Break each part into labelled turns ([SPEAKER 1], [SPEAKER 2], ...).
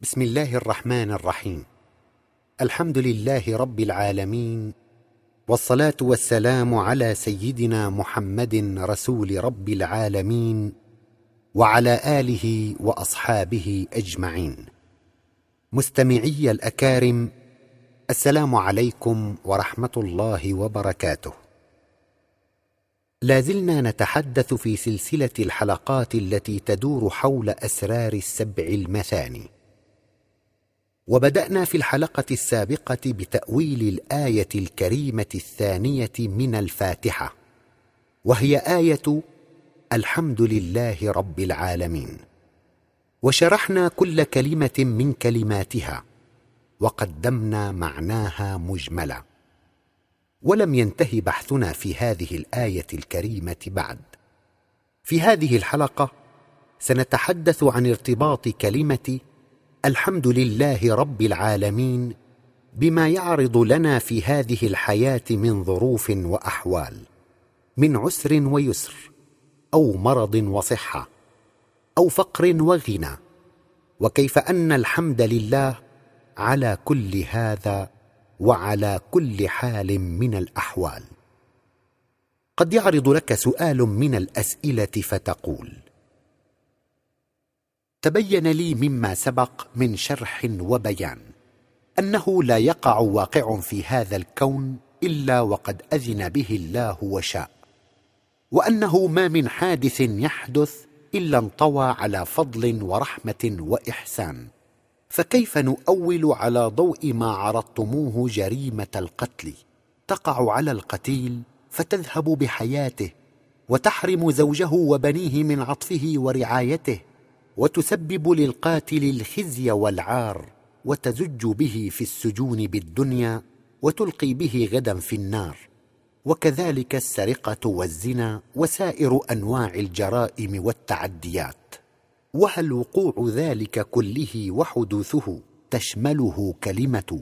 [SPEAKER 1] بسم الله الرحمن الرحيم. الحمد لله رب العالمين والصلاة والسلام على سيدنا محمد رسول رب العالمين وعلى آله وأصحابه أجمعين. مستمعي الأكارم السلام عليكم ورحمة الله وبركاته. لا زلنا نتحدث في سلسلة الحلقات التي تدور حول أسرار السبع المثاني. وبدأنا في الحلقة السابقة بتأويل الآية الكريمة الثانية من الفاتحة وهي آية الحمد لله رب العالمين. وشرحنا كل كلمة من كلماتها وقدمنا معناها مجملا. ولم ينتهي بحثنا في هذه الآية الكريمة بعد. في هذه الحلقة سنتحدث عن ارتباط كلمة الحمد لله رب العالمين بما يعرض لنا في هذه الحياة من ظروف وأحوال من عسر ويسر أو مرض وصحة أو فقر وغنى وكيف أن الحمد لله على كل هذا وعلى كل حال من الأحوال. قد يعرض لك سؤال من الأسئلة فتقول تبين لي مما سبق من شرح وبيان أنه لا يقع واقع في هذا الكون إلا وقد أذن به الله وشاء وأنه ما من حادث يحدث إلا انطوى على فضل ورحمة وإحسان فكيف نؤول على ضوء ما عرضتموه جريمة القتل؟ تقع على القتيل فتذهب بحياته وتحرم زوجه وبنيه من عطفه ورعايته وتسبب للقاتل الخزي والعار وتزج به في السجون بالدنيا وتلقي به غدا في النار. وكذلك السرقة والزنا وسائر أنواع الجرائم والتعديات. وهل وقوع ذلك كله وحدوثه تشمله كلمة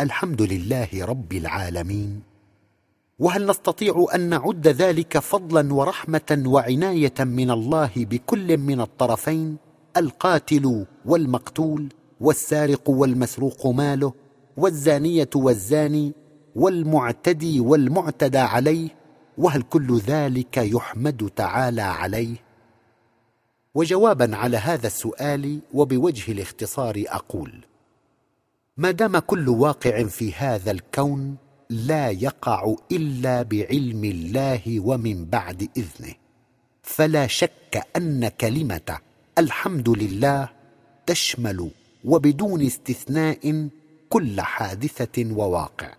[SPEAKER 1] الحمد لله رب العالمين. وهل نستطيع أن نعد ذلك فضلا ورحمه وعناية من الله بكل من الطرفين؟ القاتل والمقتول والسارق والمسروق ماله والزانية والزاني والمعتدي والمعتدى عليه وهل كل ذلك يحمد تعالى عليه؟ وجوابا على هذا السؤال وبوجه الاختصار أقول ما دام كل واقع في هذا الكون لا يقع إلا بعلم الله ومن بعد إذنه. فلا شك أن كلمة الحمد لله تشمل وبدون استثناء كل حادثة وواقع.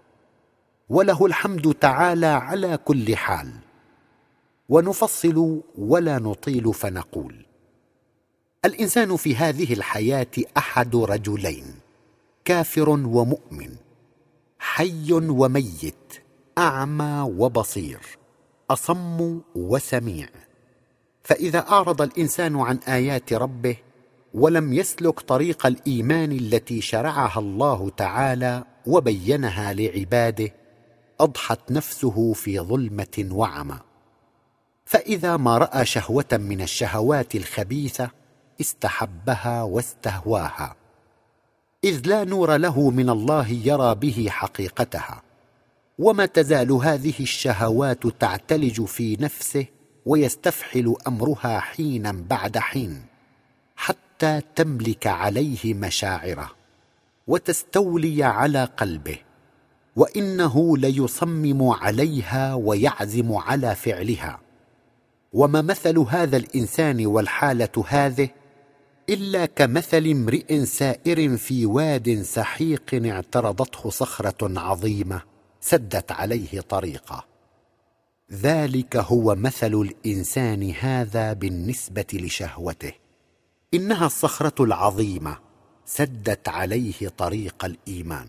[SPEAKER 1] وله الحمد تعالى على كل حال. ونفصل ولا نطيل فنقول الإنسان في هذه الحياة أحد رجلين كافر ومؤمن. حي وميت أعمى وبصير أصم وسميع. فإذا أعرض الإنسان عن آيات ربه ولم يسلك طريق الإيمان التي شرعها الله تعالى وبينها لعباده أضحت نفسه في ظلمة وعمى. فإذا ما رأى شهوة من الشهوات الخبيثة استحبها واستهواها. إذ لا نور له من الله يرى به حقيقتها. وما تزال هذه الشهوات تعتلج في نفسه ويستفحل أمرها حينا بعد حين حتى تملك عليه مشاعره وتستولي على قلبه وإنه ليصمم عليها ويعزم على فعلها. وما مثل هذا الإنسان والحالة هذه إلا كمثل امرئ سائر في واد سحيق اعترضته صخرة عظيمة سدت عليه طريقه ذلك هو مثل الإنسان هذا بالنسبة لشهوته. إنها الصخرة العظيمة سدت عليه طريق الإيمان.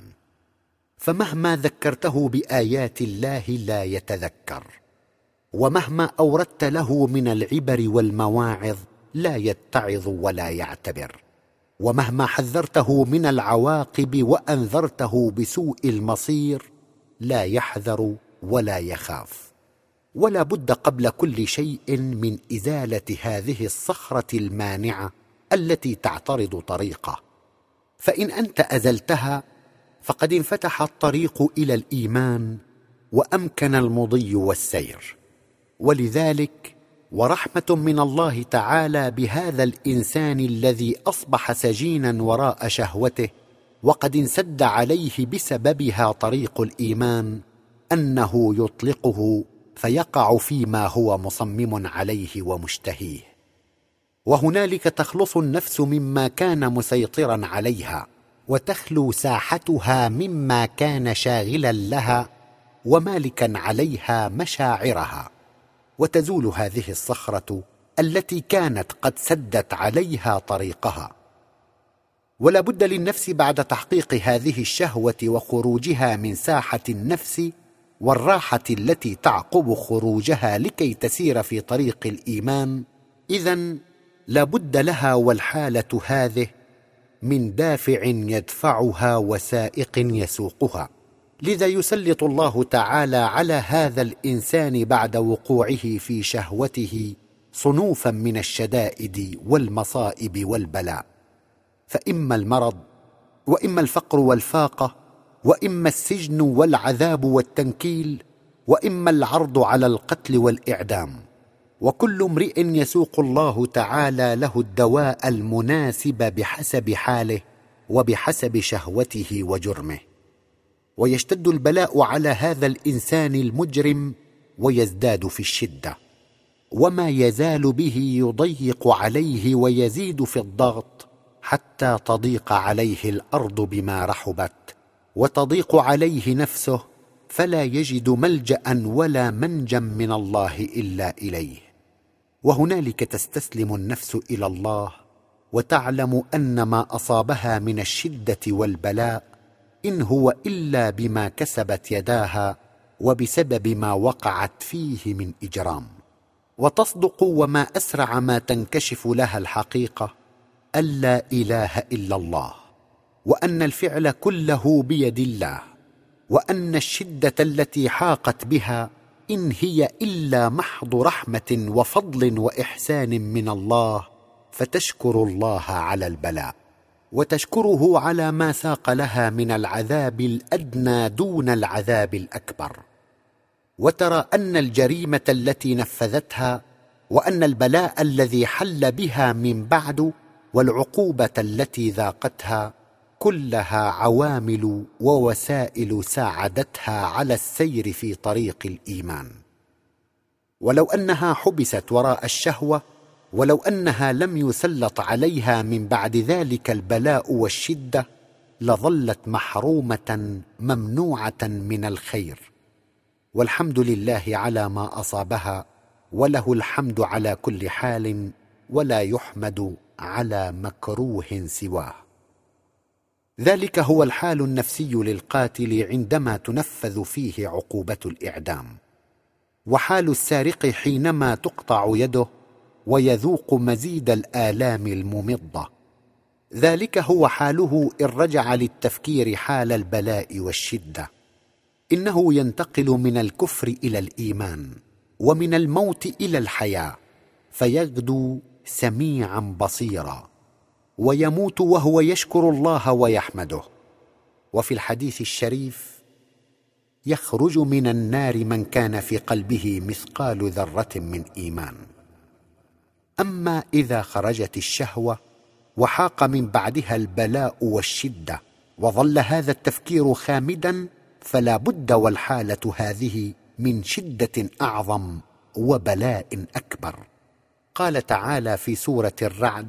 [SPEAKER 1] فمهما ذكرته بآيات الله لا يتذكر ومهما أوردت له من العبر والمواعظ لا يتعظ ولا يعتبر. ومهما حذرته من العواقب وأنذرته بسوء المصير لا يحذر ولا يخاف. ولا بد قبل كل شيء من إزالة هذه الصخرة المانعة التي تعترض طريقة. فإن أنت أزلتها فقد انفتح الطريق إلى الإيمان وأمكن المضي والسير. ولذلك ورحمة من الله تعالى بهذا الإنسان الذي أصبح سجينا وراء شهوته وقد انسد عليه بسببها طريق الإيمان أنه يطلقه فيقع فيما هو مصمم عليه ومشتهيه. وهنالك تخلص النفس مما كان مسيطرا عليها وتخلو ساحتها مما كان شاغلا لها ومالكا عليها مشاعرها. وتزول هذه الصخرة التي كانت قد سدت عليها طريقها. ولا بد للنفس بعد تحقيق هذه الشهوة وخروجها من ساحة النفس والراحة التي تعقب خروجها لكي تسير في طريق الإيمان. اذا لا بد لها والحالة هذه من دافع يدفعها وسائق يسوقها. لذا يسلط الله تعالى على هذا الإنسان بعد وقوعه في شهوته صنوفا من الشدائد والمصائب والبلاء. فإما المرض وإما الفقر والفاقة وإما السجن والعذاب والتنكيل وإما العرض على القتل والإعدام. وكل امرئ يسوق الله تعالى له الدواء المناسب بحسب حاله وبحسب شهوته وجرمه. ويشتد البلاء على هذا الإنسان المجرم ويزداد في الشدة. وما يزال به يضيق عليه ويزيد في الضغط حتى تضيق عليه الأرض بما رحبت. وتضيق عليه نفسه فلا يجد ملجأ ولا منجا من الله إلا إليه. وهنالك تستسلم النفس إلى الله وتعلم أن ما أصابها من الشدة والبلاء إن هو إلا بما كسبت يداها وبسبب ما وقعت فيه من إجرام. وتصدق وما أسرع ما تنكشف لها الحقيقة أن لا إله إلا الله وأن الفعل كله بيد الله وأن الشدة التي حاقت بها إن هي إلا محض رحمة وفضل وإحسان من الله فتشكر الله على البلاء. وتشكره على ما ساق لها من العذاب الأدنى دون العذاب الأكبر. وترى أن الجريمة التي نفذتها وأن البلاء الذي حل بها من بعد والعقوبة التي ذاقتها كلها عوامل ووسائل ساعدتها على السير في طريق الإيمان. ولو أنها حبست وراء الشهوة ولو أنها لم يسلط عليها من بعد ذلك البلاء والشدة لظلت محرومة ممنوعة من الخير. والحمد لله على ما أصابها وله الحمد على كل حال ولا يحمد على مكروه سواه. ذلك هو الحال النفسي للقاتل عندما تنفذ فيه عقوبة الإعدام. وحال السارق حينما تقطع يده ويذوق مزيد الآلام الممضة. ذلك هو حاله إن رجع للتفكير حال البلاء والشدة. إنه ينتقل من الكفر إلى الإيمان ومن الموت إلى الحياة فيغدو سميعا بصيرا ويموت وهو يشكر الله ويحمده. وفي الحديث الشريف يخرج من النار من كان في قلبه مثقال ذرة من إيمان. أما إذا خرجت الشهوة وحاق من بعدها البلاء والشدة وظل هذا التفكير خامدا فلا بد والحالة هذه من شدة أعظم وبلاء أكبر. قال تعالى في سورة الرعد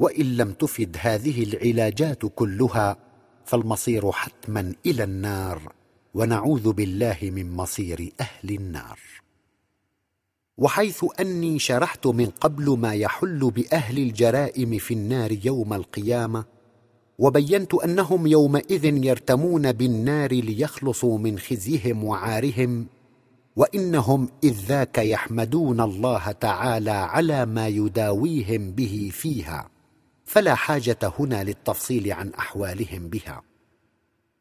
[SPEAKER 1] وإن لم تفد هذه العلاجات كلها فالمصير حتما إلى النار ونعوذ بالله من مصير أهل النار. وحيث أني شرحت من قبل ما يحل بأهل الجرائم في النار يوم القيامة وبينت أنهم يومئذ يرتمون بالنار ليخلصوا من خزيهم وعارهم وإنهم إذ ذاك يحمدون الله تعالى على ما يداويهم به فيها. فلا حاجة هنا للتفصيل عن أحوالهم بها.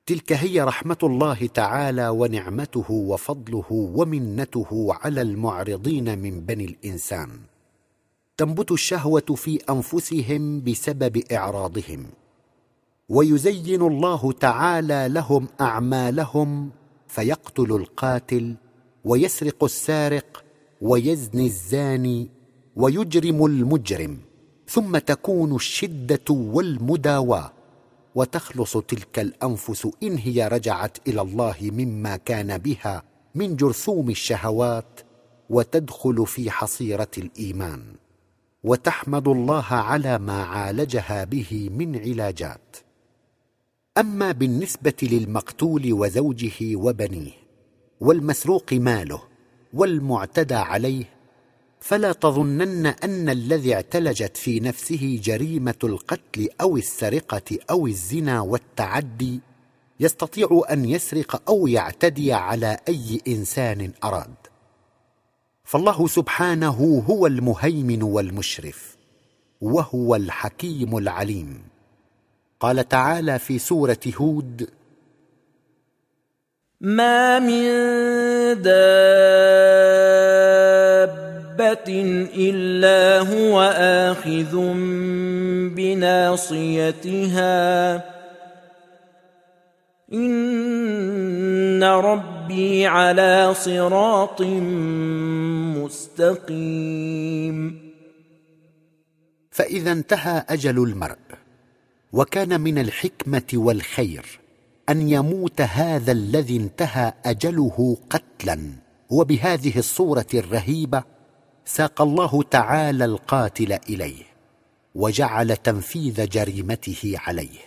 [SPEAKER 1] تلك هي رحمة الله تعالى ونعمته وفضله ومنته على المعرضين من بني الإنسان. تنبت الشهوة في أنفسهم بسبب إعراضهم. ويزين الله تعالى لهم أعمالهم فيقتل القاتل ويسرق السارق ويزني الزاني ويجرم المجرم. ثم تكون الشدة والمداواه وتخلص تلك الأنفس إن هي رجعت إلى الله مما كان بها من جرثوم الشهوات وتدخل في حصيرة الإيمان وتحمد الله على ما عالجها به من علاجات. أما بالنسبة للمقتول وزوجه وبنيه والمسروق ماله والمعتدى عليه فلا تظنن أن الذي اعتلجت في نفسه جريمة القتل أو السرقة أو الزنا والتعدي يستطيع أن يسرق أو يعتدي على أي إنسان أراد. فالله سبحانه هو المهيمن والمشرف وهو الحكيم العليم. قال تعالى في سورة هود
[SPEAKER 2] ما من دابة الا هو اخذ بناصيتها ان ربي على صراط مستقيم
[SPEAKER 1] فاذا انتهى أجل المرء وكان من الحكمه والخير ان يموت هذا الذي انتهى اجله قتلا. وبهذه الصورة الرهيبه ساق الله تعالى القاتل إليه وجعل تنفيذ جريمته عليه.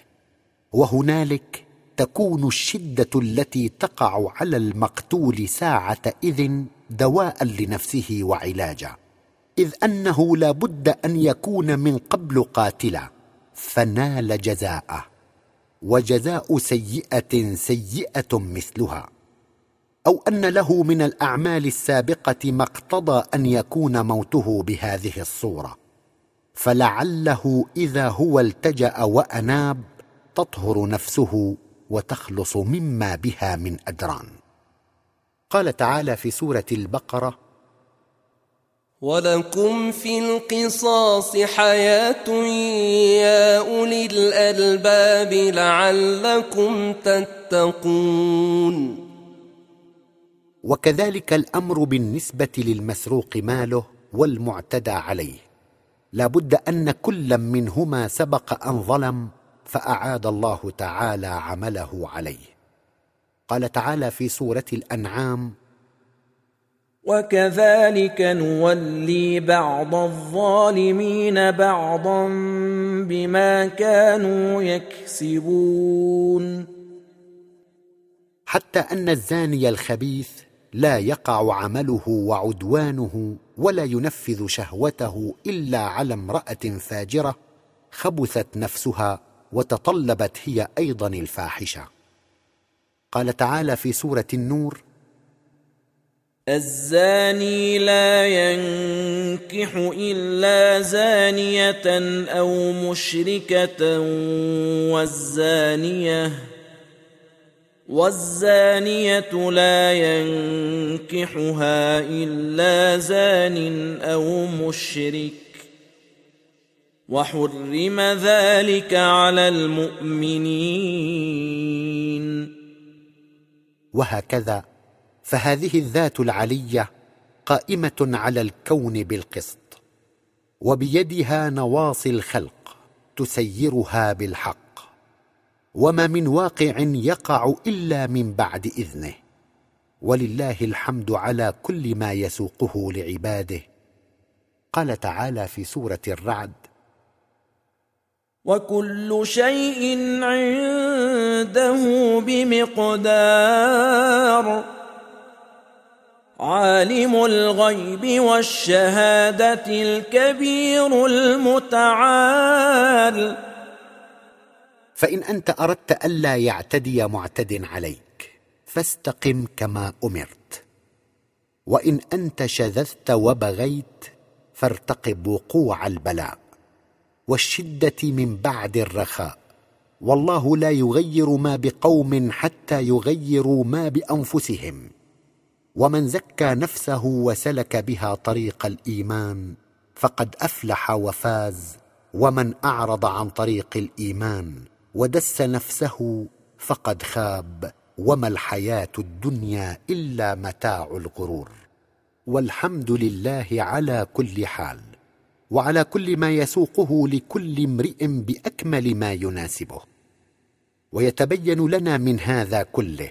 [SPEAKER 1] وهنالك تكون الشدة التي تقع على المقتول ساعة إذن دواء لنفسه وعلاجا إذ أنه لا بد أن يكون من قبل قاتلا فنال جزاءه. وجزاء سيئة سيئة مثلها. أو أن له من الأعمال السابقة ما اقتضى أن يكون موته بهذه الصورة. فلعله إذا هو التجأ وأناب تطهر نفسه وتخلص مما بها من ادران قال تعالى في سورة البقرة
[SPEAKER 2] ولكم في القصاص حياه يا اولي الالباب لعلكم تتقون
[SPEAKER 1] وكذلك الأمر بالنسبة للمسروق ماله والمعتدى عليه. لا بد أن كلا منهما سبق أن ظلم فأعاد الله تعالى عمله عليه. قال تعالى في سورة الأنعام
[SPEAKER 2] وكذلك نولي بعض الظالمين بعضا بما كانوا يكسبون.
[SPEAKER 1] حتى أن الزاني الخبيث لا يقع عمله وعدوانه ولا ينفذ شهوته إلا على امرأة فاجرة خبثت نفسها وتطلبت هي أيضا الفاحشة. قال تعالى في سورة النور
[SPEAKER 2] الزاني لا ينكح إلا زانية أو مشركة والزانية والزانية لا ينكحها إلا زان أو مشرك وحرم ذلك على المؤمنين.
[SPEAKER 1] وهكذا فهذه الذات العلية قائمة على الكون بالقسط وبيدها نواصي الخلق تسيرها بالحق. وما من واقع يقع إلا من بعد إذنه. ولله الحمد على كل ما يسوقه لعباده. قال تعالى في سورة الرعد
[SPEAKER 2] وكل شيء عنده بمقدار. عالم الغيب والشهادة الكبير المتعال.
[SPEAKER 1] فإن أنت أردت ألا يعتدي معتد عليك فاستقم كما أمرت. وإن أنت شذذت وبغيت فارتقب وقوع البلاء والشدة من بعد الرخاء. والله لا يغير ما بقوم حتى يغيروا ما بأنفسهم. ومن زكى نفسه وسلك بها طريق الإيمان فقد أفلح وفاز. ومن أعرض عن طريق الإيمان ودس نفسه فقد خاب وما الحياة الدنيا إلا متاع الغرور. والحمد لله على كل حال وعلى كل ما يسوقه لكل امرئ بأكمل ما يناسبه. ويتبين لنا من هذا كله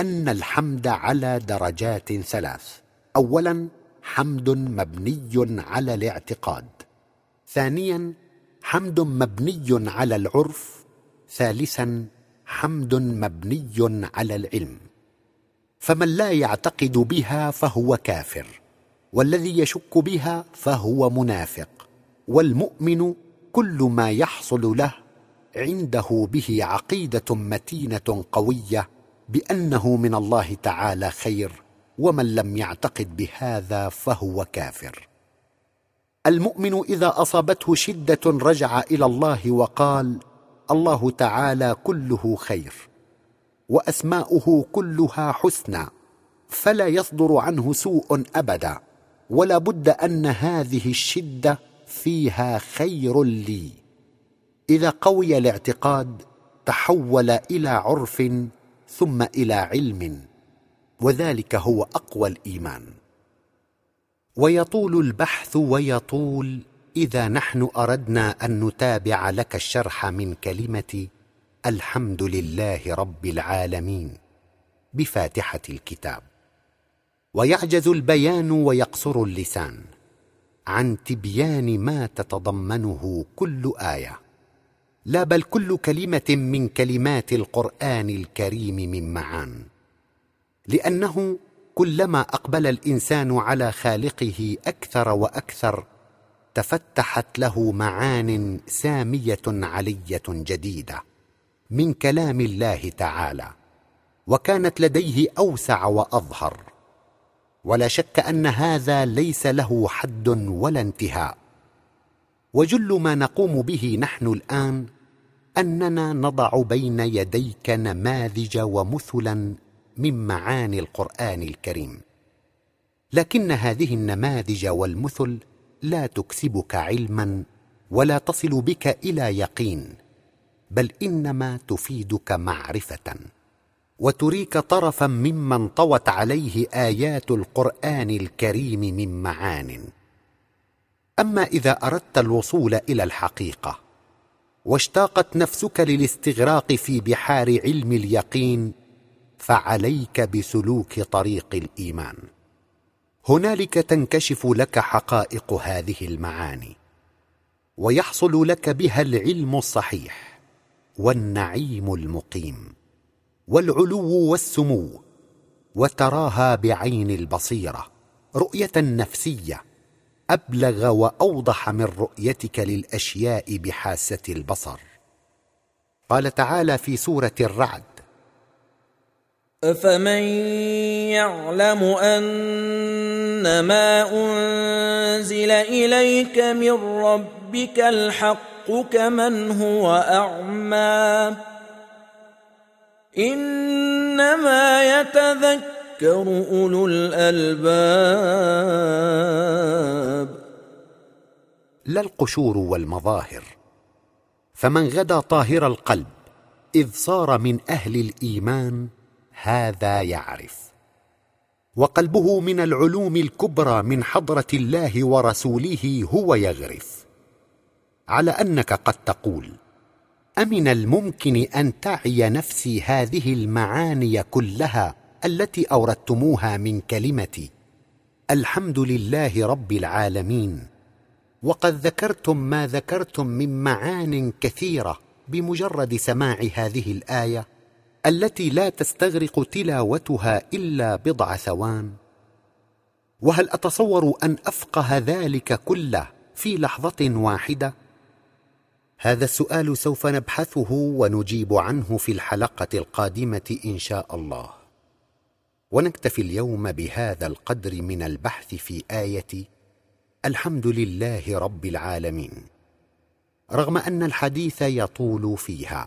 [SPEAKER 1] أن الحمد على درجات ثلاث. اولا حمد مبني على الاعتقاد. ثانيا حمد مبني على العرف ثالثا حمد مبني على العلم. فمن لا يعتقد بها فهو كافر والذي يشك بها فهو منافق. والمؤمن كل ما يحصل له عنده به عقيدة متينة قوية بأنه من الله تعالى خير ومن لم يعتقد بهذا فهو كافر. المؤمن إذا أصابته شدة رجع إلى الله وقال الله تعالى كله خير وأسماؤه كلها حسنى فلا يصدر عنه سوء أبدا ولا بد أن هذه الشدة فيها خير لي. إذا قوي الاعتقاد تحول إلى عرف ثم إلى علم وذلك هو أقوى الإيمان. ويطول البحث ويطول إذا نحن أردنا أن نتابع لك الشرح من كلمة الحمد لله رب العالمين بفاتحة الكتاب. ويعجز البيان ويقصر اللسان عن تبيان ما تتضمنه كل آية. لا بل كل كلمة من كلمات القرآن الكريم من معان. لأنه كلما أقبل الإنسان على خالقه أكثر وأكثر تفتحت له معان سامية علية جديدة من كلام الله تعالى وكانت لديه أوسع وأظهر. ولا شك أن هذا ليس له حد ولا انتهاء. وجل ما نقوم به نحن الآن أننا نضع بين يديك نماذج ومثلا من معاني القرآن الكريم. لكن هذه النماذج والمثل لا تكسبك علما ولا تصل بك إلى يقين بل إنما تفيدك معرفة وتريك طرفا ممن طوت عليه آيات القرآن الكريم من معان. أما إذا أردت الوصول إلى الحقيقة واشتاقت نفسك للاستغراق في بحار علم اليقين فعليك بسلوك طريق الإيمان. هنالك تنكشف لك حقائق هذه المعاني ويحصل لك بها العلم الصحيح والنعيم المقيم والعلو والسمو وتراها بعين البصيرة رؤية نفسية أبلغ وأوضح من رؤيتك للأشياء بحاسة البصر. قال تعالى في سورة الرعد
[SPEAKER 2] أفمن يعلم أن ما أنزل إليك من ربك الحق كمن هو أعمى إنما يتذكر أولو الألباب
[SPEAKER 1] لا القشور والمظاهر فمن غدا طاهر القلب إذ صار من أهل الإيمان هذا يعرف. وقلبه من العلوم الكبرى من حضرة الله ورسوله هو يغرف. على أنك قد تقول أمن الممكن أن تعي نفسي هذه المعاني كلها التي أوردتموها من كلمه الحمد لله رب العالمين. وقد ذكرتم ما ذكرتم من معان كثيرة بمجرد سماع هذه الآية. التي لا تستغرق تلاوتها إلا بضع ثوان وهل أتصور أن أفقه ذلك كله في لحظة واحدة؟ هذا السؤال سوف نبحثه ونجيب عنه في الحلقة القادمة إن شاء الله. ونكتفي اليوم بهذا القدر من البحث في آية الحمد لله رب العالمين. رغم أن الحديث يطول فيها.